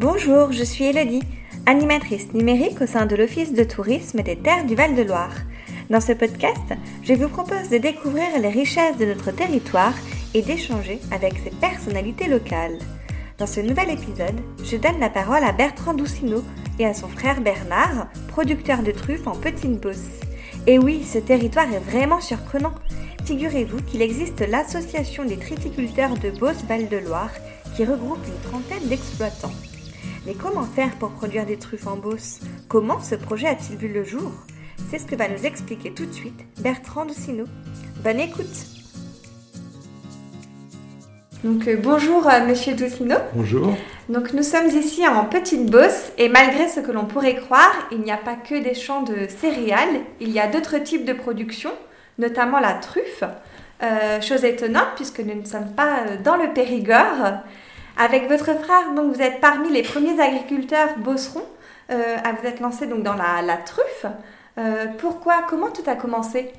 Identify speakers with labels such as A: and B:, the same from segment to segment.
A: Bonjour, je suis Elodie, animatrice numérique au sein de l'Office de tourisme des terres du Val-de-Loire. Dans ce podcast, je vous propose de découvrir les richesses de notre territoire et d'échanger avec ses personnalités locales. Dans ce nouvel épisode, je donne la parole à Bertrand Doucineau et à son frère Bernard, producteur de truffes en Petite Beauce. Et oui, ce territoire est vraiment surprenant. Figurez-vous qu'il existe l'association des triticulteurs de Beauce-Val-de-Loire qui regroupe une trentaine d'exploitants. Mais comment faire pour produire des truffes en Beauce Comment ce projet a-t-il vu le jour? C'est ce que va nous expliquer tout de suite Bertrand Doucineau. Bonne écoute donc euh, bonjour euh, Monsieur Doucineau.
B: Bonjour.
A: Donc nous sommes ici en Petite Beauce et malgré ce que l'on pourrait croire, il n'y a pas que des champs de céréales, il y a d'autres types de production, notamment la truffe. Euh, chose étonnante puisque nous ne sommes pas dans le Périgord. Avec votre frère, donc vous êtes parmi les premiers agriculteurs beaucerons euh, à vous être lancé donc dans la, truffe. Euh, pourquoi Comment tout a commencé?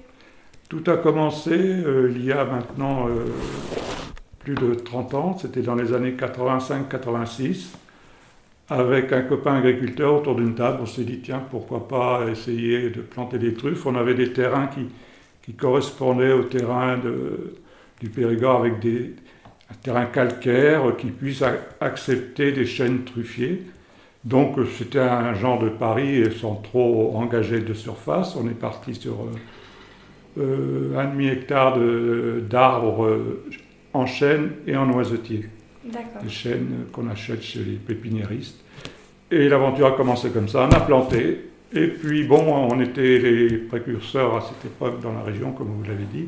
B: Tout a commencé euh, il y a maintenant plus de 30 ans, c'était dans les années 85-86. Avec un copain agriculteur autour d'une table, on s'est dit tiens, pourquoi pas essayer de planter des truffes. On avait des terrains qui, qui correspondaient au terrain de, du Périgord avec des, un terrain calcaire qui puisse accepter des chênes truffiers. Donc c'était un genre de pari sans trop engager de surface. On est parti sur euh, euh, un demi-hectare d'arbres euh, en chêne et en noisetier. Des chênes qu'on achète chez les pépiniéristes. Et l'aventure a commencé comme ça. On a planté. Et puis bon, on était les précurseurs à cette époque dans la région, comme vous l'avez dit.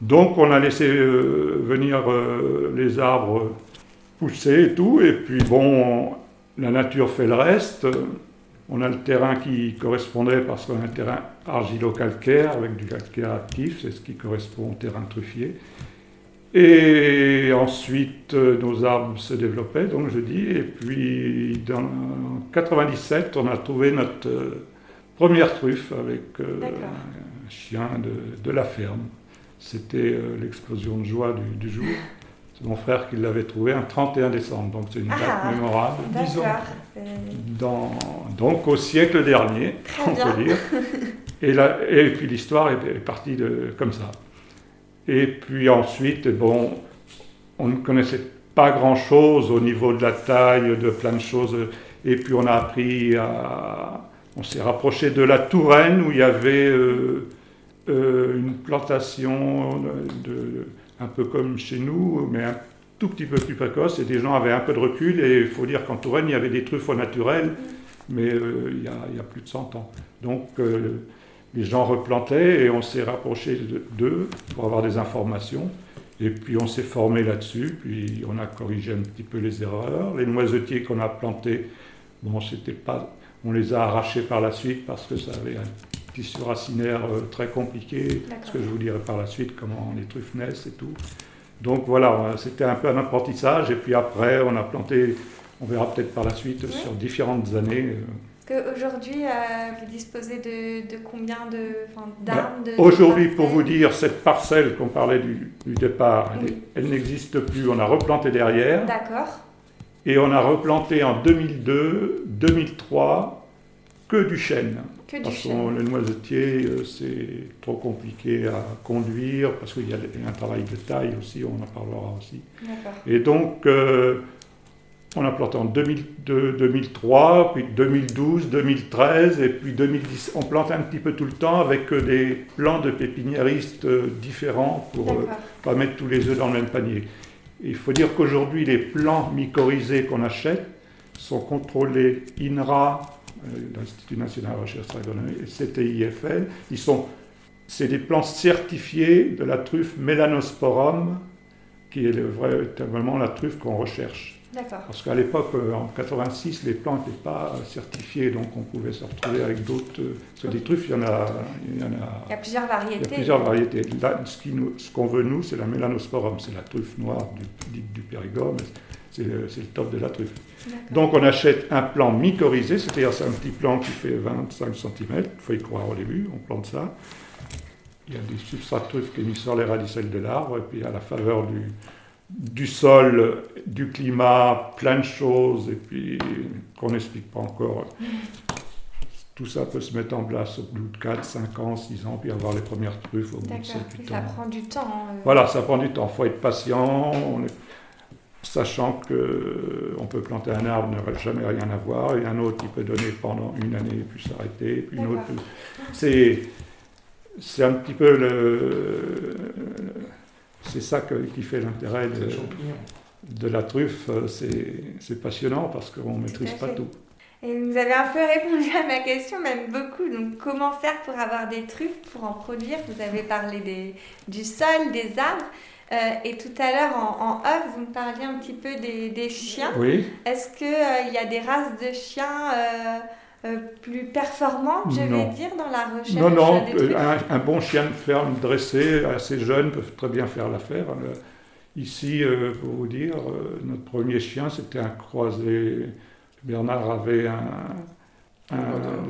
B: Donc on a laissé euh, venir euh, les arbres pousser et tout, et puis bon, la nature fait le reste. On a le terrain qui correspondait parce qu'on a un terrain argilo-calcaire avec du calcaire actif, c'est ce qui correspond au terrain truffier. Et ensuite, euh, nos arbres se développaient, donc je dis, et puis dans 97, on a trouvé notre première truffe avec un chien de la ferme. C'était euh, l'explosion de joie du, jour. C'est mon frère qui l'avait trouvé un 31 décembre, donc c'est une date ah, mémorable.
A: Disons,
B: dans, donc au siècle dernier, on peut dire. Et, et puis l'histoire est, partie de, comme ça. Et puis ensuite, bon, on ne connaissait pas grand-chose au niveau de la taille, de plein de choses. Et puis on a appris à... On s'est rapproché de la Touraine où il y avait... Euh, euh, une plantation un peu comme chez nous, mais un tout petit peu plus précoce, et des gens avaient un peu de recul, et il faut dire qu'en Touraine, il y avait des truffes au naturel, mais euh, il, y a, plus de 100 ans. Donc euh, les gens replantaient, et on s'est rapproché d'eux pour avoir des informations, et puis on s'est formé là-dessus, puis on a corrigé un petit peu les erreurs. Les noisetiers qu'on a plantés, bon, c'était pas... On les a arrachés par la suite parce que ça avait un tissu racinaire euh, très compliqué, ce que je vous dirai par la suite, comment les truffes naissent et tout. Donc voilà, c'était un peu un apprentissage, et puis après, on a planté, on verra peut-être par la suite, sur différentes années.
A: Euh. Aujourd'hui, euh, vous disposez de, combien d'arbres
B: ben, Aujourd'hui, pour vous dire, cette parcelle qu'on parlait du, départ, elle, n'existe plus. On a replanté derrière.
A: D'accord.
B: Et on a replanté en 2002, 2003, que du chêne.
A: Que
B: parce que le noisetier, euh, c'est trop compliqué à conduire, parce qu'il y a un travail de taille aussi, on en parlera aussi. Et donc, euh, on a planté en 2002, 2003, puis 2012, 2013, et puis 2010. On plante un petit peu tout le temps avec euh, des plans de pépiniéristes différents pour ne pas mettre tous les œufs dans le même panier. Il faut dire qu'aujourd'hui, les plants mycorhizés qu'on achète sont contrôlés INRA, l'Institut national de recherche agronomique, et CTIFL. Ils sont, c'est des plants certifiés de la truffe Melanosporum, qui est le vrai, vraiment la truffe qu'on recherche. Parce qu'à l'époque, euh, en 86, les plants n'étaient pas certifiés, donc on pouvait se retrouver avec d'autres. Euh, parce que des truffes, il y en a.
A: Il y, en a, il y a plusieurs variétés. Il
B: y a plusieurs variétés. Là, ce qu'on veut, nous, c'est la Melanosporum, c'est la truffe noire du, du Périgord, c'est le, le, top de la truffe. Donc on achète un plant mycorhizé, c'est-à-dire c'est un petit plant qui fait 25 cm, il faut y croire au début, on plante ça. Il y a des substrats de truffes qui mis sur les radicelles de l'arbre, et puis à la faveur du, du sol, du climat, plein de choses, et puis qu'on n'explique pas encore. Tout ça peut se mettre en place au bout de 4, 5 ans, 6 ans, puis avoir les premières truffes au bout de 7, 8
A: ans. Ça prend du temps. Hein,
B: voilà, ça prend du temps. Il faut être patient, sachant qu'on euh, peut planter un arbre, ne jamais rien avoir, et un autre qui peut donner pendant une année, puis s'arrêter, puis une autre. C'est, c'est un petit peu le c'est ça qui fait l'intérêt de, de, la truffe. Euh, c'est passionnant parce qu'on ne maîtrise pas tout.
A: Et vous avez un peu répondu à ma question, même beaucoup. Donc, comment faire pour avoir des truffes, pour en produire? Vous avez parlé des, du sol, des arbres. Euh, et tout à l'heure, en, en, off, vous me parliez un petit peu des, des chiens.
B: Oui.
A: Est-ce qu'il euh, y a des races de chiens euh, plus performante, je vais dire, dans la recherche
B: Non, non, un, un, bon chien de ferme dressé, assez jeune, peut très bien faire l'affaire. Euh, ici, euh, pour vous dire, notre premier chien, c'était un croisé. Bernard avait un,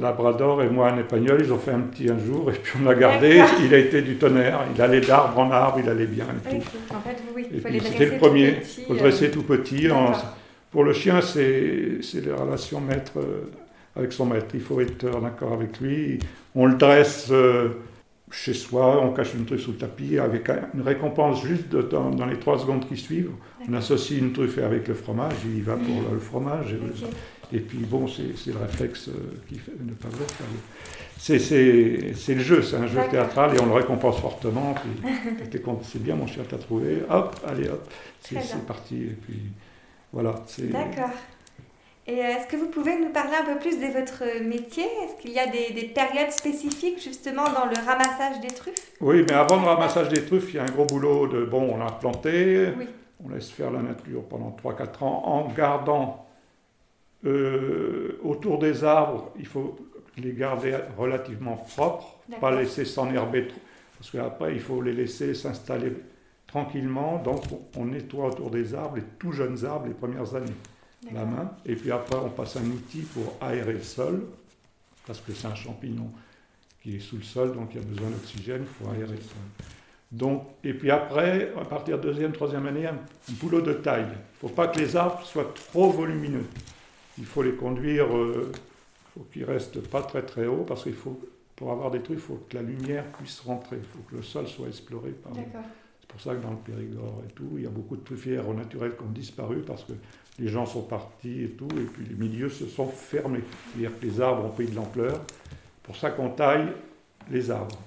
B: labrador et moi un épagnol. Ils ont fait un petit un jour et puis on l'a gardé. Il a été du tonnerre. Il allait d'arbre en arbre, il allait bien.
A: Et En fait, oui, il
B: faut C'était le premier. Il faut le dresser tout petit. pour le chien, c'est les relations maîtres avec son maître. Il faut être en accord avec lui. On le dresse euh, chez soi, on cache une truffe sous le tapis avec une récompense juste dans, les trois secondes qui suivent. On associe une truffe avec le fromage, il y va pour le, fromage. Et, puis bon, c'est le réflexe euh, qui fait ne pas. C'est le jeu, c'est un jeu théâtral et on le récompense fortement. c'est bien, mon chien t'a trouvé, hop, allez hop, c'est parti. Et puis voilà.
A: D'accord. Et euh, est-ce que vous pouvez nous parler un peu plus de votre métier? Est-ce qu'il y a des, périodes spécifiques justement dans le ramassage des truffes?
B: Oui, mais avant le ramassage des truffes, il y a un gros boulot de, bon, on a planté, on laisse faire la nature pendant 3-4 ans. En gardant euh, autour des arbres, il faut les garder relativement propres, pas laisser s'enherber trop, parce qu'après il faut les laisser s'installer tranquillement, donc on nettoie autour des arbres, les tout jeunes arbres les premières années la main. Et puis après, on passe un outil pour aérer le sol, parce que c'est un champignon qui est sous le sol, donc il y a besoin d'oxygène, il faut aérer le sol. Donc, et puis après, à partir de deuxième, troisième année, un, boulot de taille. Il ne faut pas que les arbres soient trop volumineux. Il faut les conduire, il euh, faut qu'ils restent pas très très haut, parce qu'il faut, pour avoir des trucs, il faut que la lumière puisse rentrer, il faut que le sol soit exploré par. C'est pour ça que dans le Périgord et tout, il y a beaucoup de truffières au naturel qui ont disparu parce que les gens sont partis et tout, et puis les milieux se sont fermés. C'est-à-dire que les arbres ont pris de l'ampleur. Pour ça qu'on taille les arbres.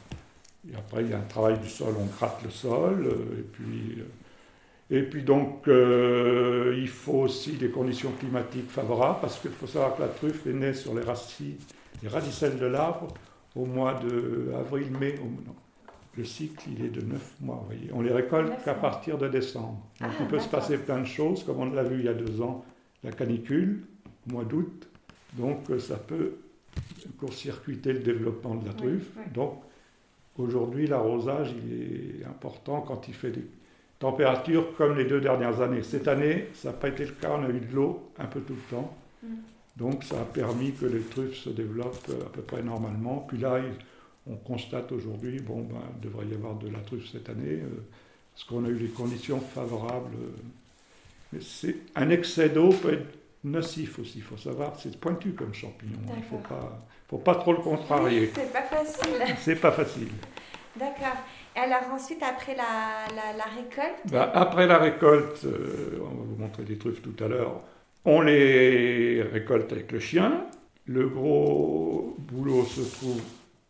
B: Et après, il y a un travail du sol, on gratte le sol, euh, et puis, euh, et puis donc, euh, il faut aussi des conditions climatiques favorables, parce qu'il faut savoir que la truffe est née sur les racines, les radicelles de l'arbre au mois de avril-mai, le cycle, il est de 9 mois. Voyez. On les récolte qu'à partir de décembre. Donc ah, il peut se passer plein de choses, comme on l'a vu il y a deux ans, la canicule, mois d'août. Donc euh, ça peut court-circuiter le développement de la truffe. Donc aujourd'hui, l'arrosage, il est important quand il fait des températures comme les deux dernières années. Cette année, ça n'a pas été le cas, on a eu de l'eau un peu tout le temps. Mm. Donc ça a permis que les truffes se développent à peu près normalement. Puis là, on constate aujourd'hui, bon, ben, il devrait y avoir de la truffe cette année, euh, parce qu'on a eu les conditions favorables. Euh, mais c'est, un excès d'eau peut être nocif aussi, il faut savoir, c'est pointu comme champignon, hein. il ne faut pas, faut pas trop le contrarier.
A: c'est pas facile.
B: c'est pas facile.
A: D'accord. Alors ensuite, après la, la, récolte?
B: Ben, Après la récolte, euh, on va vous montrer des truffes tout à l'heure, on les récolte avec le chien. Le gros boulot se trouve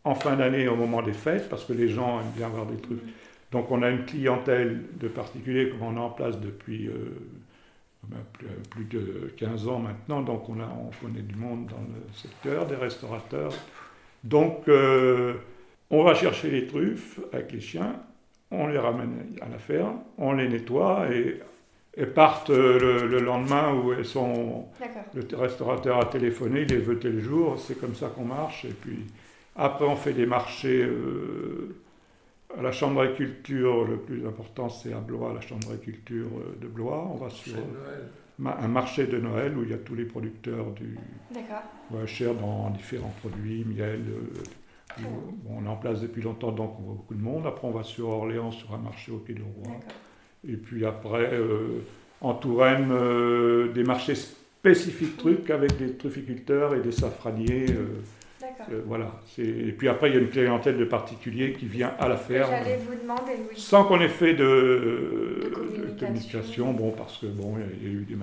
B: en fin d'année au moment des fêtes, parce que les gens aiment bien avoir des trucs. Donc on a une clientèle de particuliers comme on a en place depuis euh, ben, plus, de 15 ans maintenant, donc on, a, on connaît du monde dans le secteur, des restaurateurs. Donc euh, on va chercher les truffes avec les chiens, on les ramène à la ferme, on les nettoie et, partent le, lendemain où elles sont... Le restaurateur a téléphoné, il les veut tel jour, c'est comme ça qu'on marche. Et puis... Après, on fait des marchés euh, à la Chambre d'agriculture. Le plus important, c'est à Blois, la Chambre d'agriculture euh, de Blois. On va sur un marché de Noël où il y a tous les producteurs du cher dans différents produits, miel. Euh, on est en place depuis longtemps, donc on voit beaucoup de monde. Après, on va sur Orléans, sur un marché au Quai du Roi. Et puis après, en Touraine, des marchés spécifiques trucs avec des trufficulteurs et des safraniers. Euh, voilà. Et puis après, il y a une clientèle de particuliers qui vient à la ferme.
A: J'allais vous demander, oui.
B: Sans qu'on ait fait de, communication. bon, parce que bon, il y, a eu des,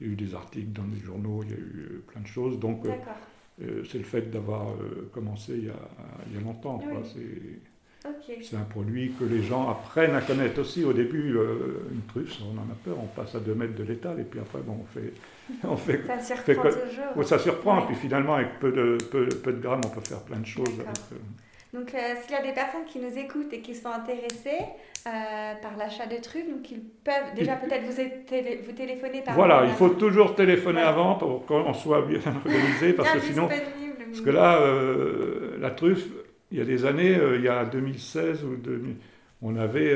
B: il y a eu des articles dans les journaux, il y a eu euh, plein de choses. Donc, euh, c'est le fait d'avoir commencé il y, a, il y a longtemps. C'est un produit que les gens apprennent à connaître aussi. Au début, une truffe, on en a peur, on passe à 2 mètres de l'étal, et puis après, bon, on fait
A: on fait, ça surprend toujours.
B: ça surprend, et puis finalement, avec peu de, peu, peu, de grammes, on peut faire plein de choses. Euh,
A: donc, euh, s'il y a des personnes qui nous écoutent et qui sont intéressées euh, par l'achat de trucs, donc ils peuvent déjà peut-être vous, vous téléphoner par
B: Voilà, il faut toujours téléphoner avant pour qu'on soit bien organisé, parce que sinon. Parce que là, la truffe, il y a des années, il y a 2016 ou 2000, on n'avait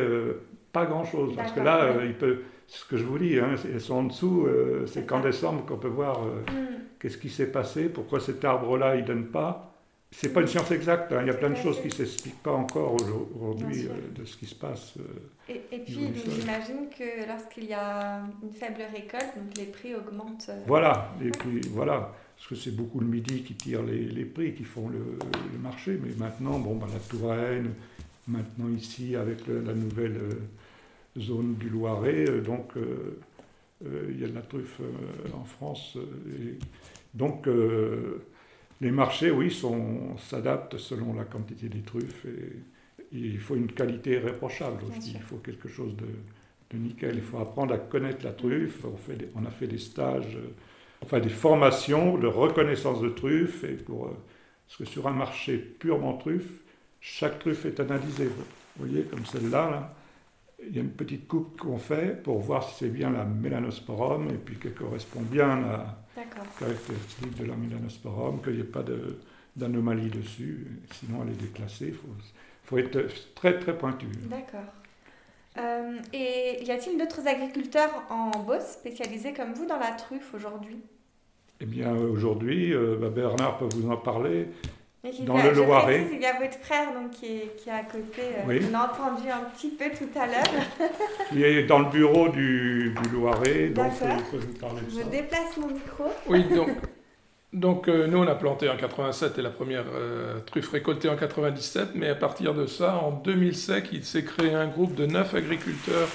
B: pas grand-chose. Parce que là, il peut ce que je vous dis, hein, elles sont en dessous, euh, c'est qu'en décembre qu'on peut voir euh, mm. qu'est-ce qui s'est passé, pourquoi cet arbre-là il donne pas. C'est pas une science exacte, hein, il y a plein de choses qui ne s'expliquent pas encore aujourd'hui euh, de ce qui se passe.
A: et, et, puis j'imagine que lorsqu'il y a une faible récolte, donc les prix augmentent.
B: Voilà, et puis voilà, parce que c'est beaucoup le midi qui tire les, les prix, qui font le, le, marché, mais maintenant, bon, bah, la Touraine, maintenant ici avec la nouvelle zone du Loiret, euh, donc euh, euh, il y a de la truffe en France. donc les marchés, oui, s'adaptent selon la quantité des truffes et, il faut une qualité irréprochable aussi. Il faut quelque chose de, nickel. Il faut apprendre à connaître la truffe. On, fait on a fait des stages, enfin des formations de reconnaissance de truffe. Et pour, parce que sur un marché purement truffe, chaque truffe est analysée. Vous voyez, comme celle-là, là, il y a une petite coupe qu'on fait pour voir si c'est bien la mélanosporum et puis qu'elle correspond bien à la caractéristique de la mélanosporum, qu'il n'y ait pas d'anomalie dessus, sinon elle est déclassée. Il faut, faut, être très très pointu.
A: D'accord. Euh, et y a-t-il d'autres agriculteurs en Beauce spécialisés comme vous dans la truffe aujourd'hui?
B: Eh bien, aujourd'hui, euh, bah, Bernard peut vous en parler
A: dans le Loiret. Il y a votre frère donc, qui, est, qui est à côté. Euh, on a entendu un petit peu tout à l'heure.
B: il est dans le bureau du, du Loiret, donc
A: je peux vous parler de Je déplace mon micro.
C: Oui, donc, donc euh, nous on a planté en 87 et la première truffe récoltée en 97, mais à partir de ça, en 2007, il s'est créé un groupe de neuf agriculteurs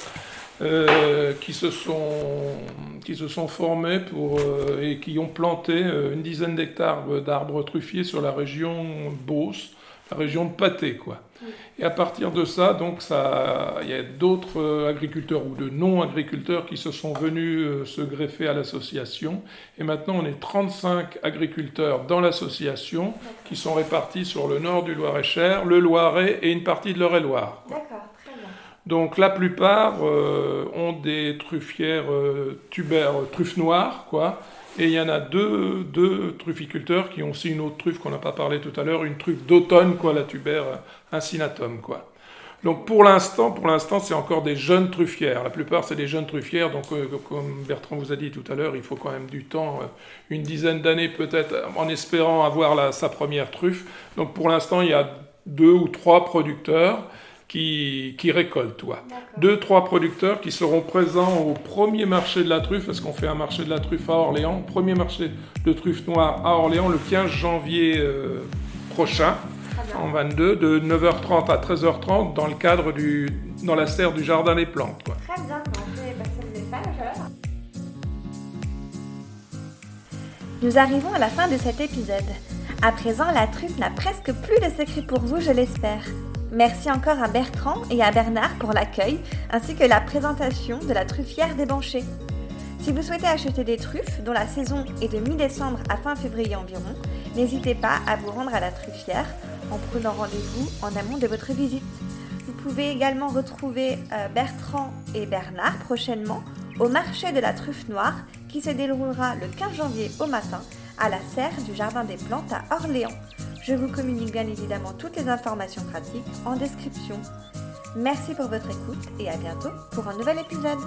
C: euh, qui, se sont, qui se sont formés pour, euh, et qui ont planté euh, une dizaine d'hectares d'arbres truffiers sur la région Beauce, la région de Pâté. Quoi. Et à partir de ça, donc ça, il y a d'autres agriculteurs ou de non-agriculteurs qui se sont venus se greffer à l'association. Et maintenant, on est 35 agriculteurs dans l'association qui sont répartis sur le nord du Loir-et-Cher, le Loiret et une partie de l'Eure-et-Loire.
A: D'accord.
C: Donc la plupart euh, ont des truffières euh, tubères, euh, truffes noires, quoi. Et il y en a deux, deux trufficulteurs qui ont aussi une autre truffe qu'on n'a pas parlé tout à l'heure, une truffe d'automne, quoi, la tubère incinatum, quoi. Donc pour l'instant, pour l'instant, c'est encore des jeunes truffières. La plupart, c'est des jeunes truffières. Donc, comme Bertrand vous a dit tout à l'heure, il faut quand même du temps, une dizaine d'années peut-être, en espérant avoir sa première truffe. Donc pour l'instant, il y a deux ou trois producteurs qui, qui récoltent. Toi. Deux, trois producteurs qui seront présents au premier marché de la truffe, parce qu'on fait un marché de la truffe à Orléans, premier marché de truffe noire à Orléans le 15 janvier euh, prochain, en 22, de 9h30 à 13h30, dans le cadre du, dans la serre du Jardin des Plantes.
A: Quoi. Très bien, Nous arrivons à la fin de cet épisode. À présent, la truffe n'a presque plus de secret pour vous, je l'espère. Merci encore à Bertrand et à Bernard pour l'accueil ainsi que la présentation de la truffière Banchets. Si vous souhaitez acheter des truffes, dont la saison est de mi-décembre à fin février environ, n'hésitez pas à vous rendre à la truffière en prenant rendez-vous en amont de votre visite. Vous pouvez également retrouver euh, Bertrand et Bernard prochainement au marché de la truffe noire qui se déroulera le 15 janvier au matin à la serre du Jardin des Plantes à Orléans. Je vous communique bien évidemment toutes les informations pratiques en description. Merci pour votre écoute et à bientôt pour un nouvel épisode.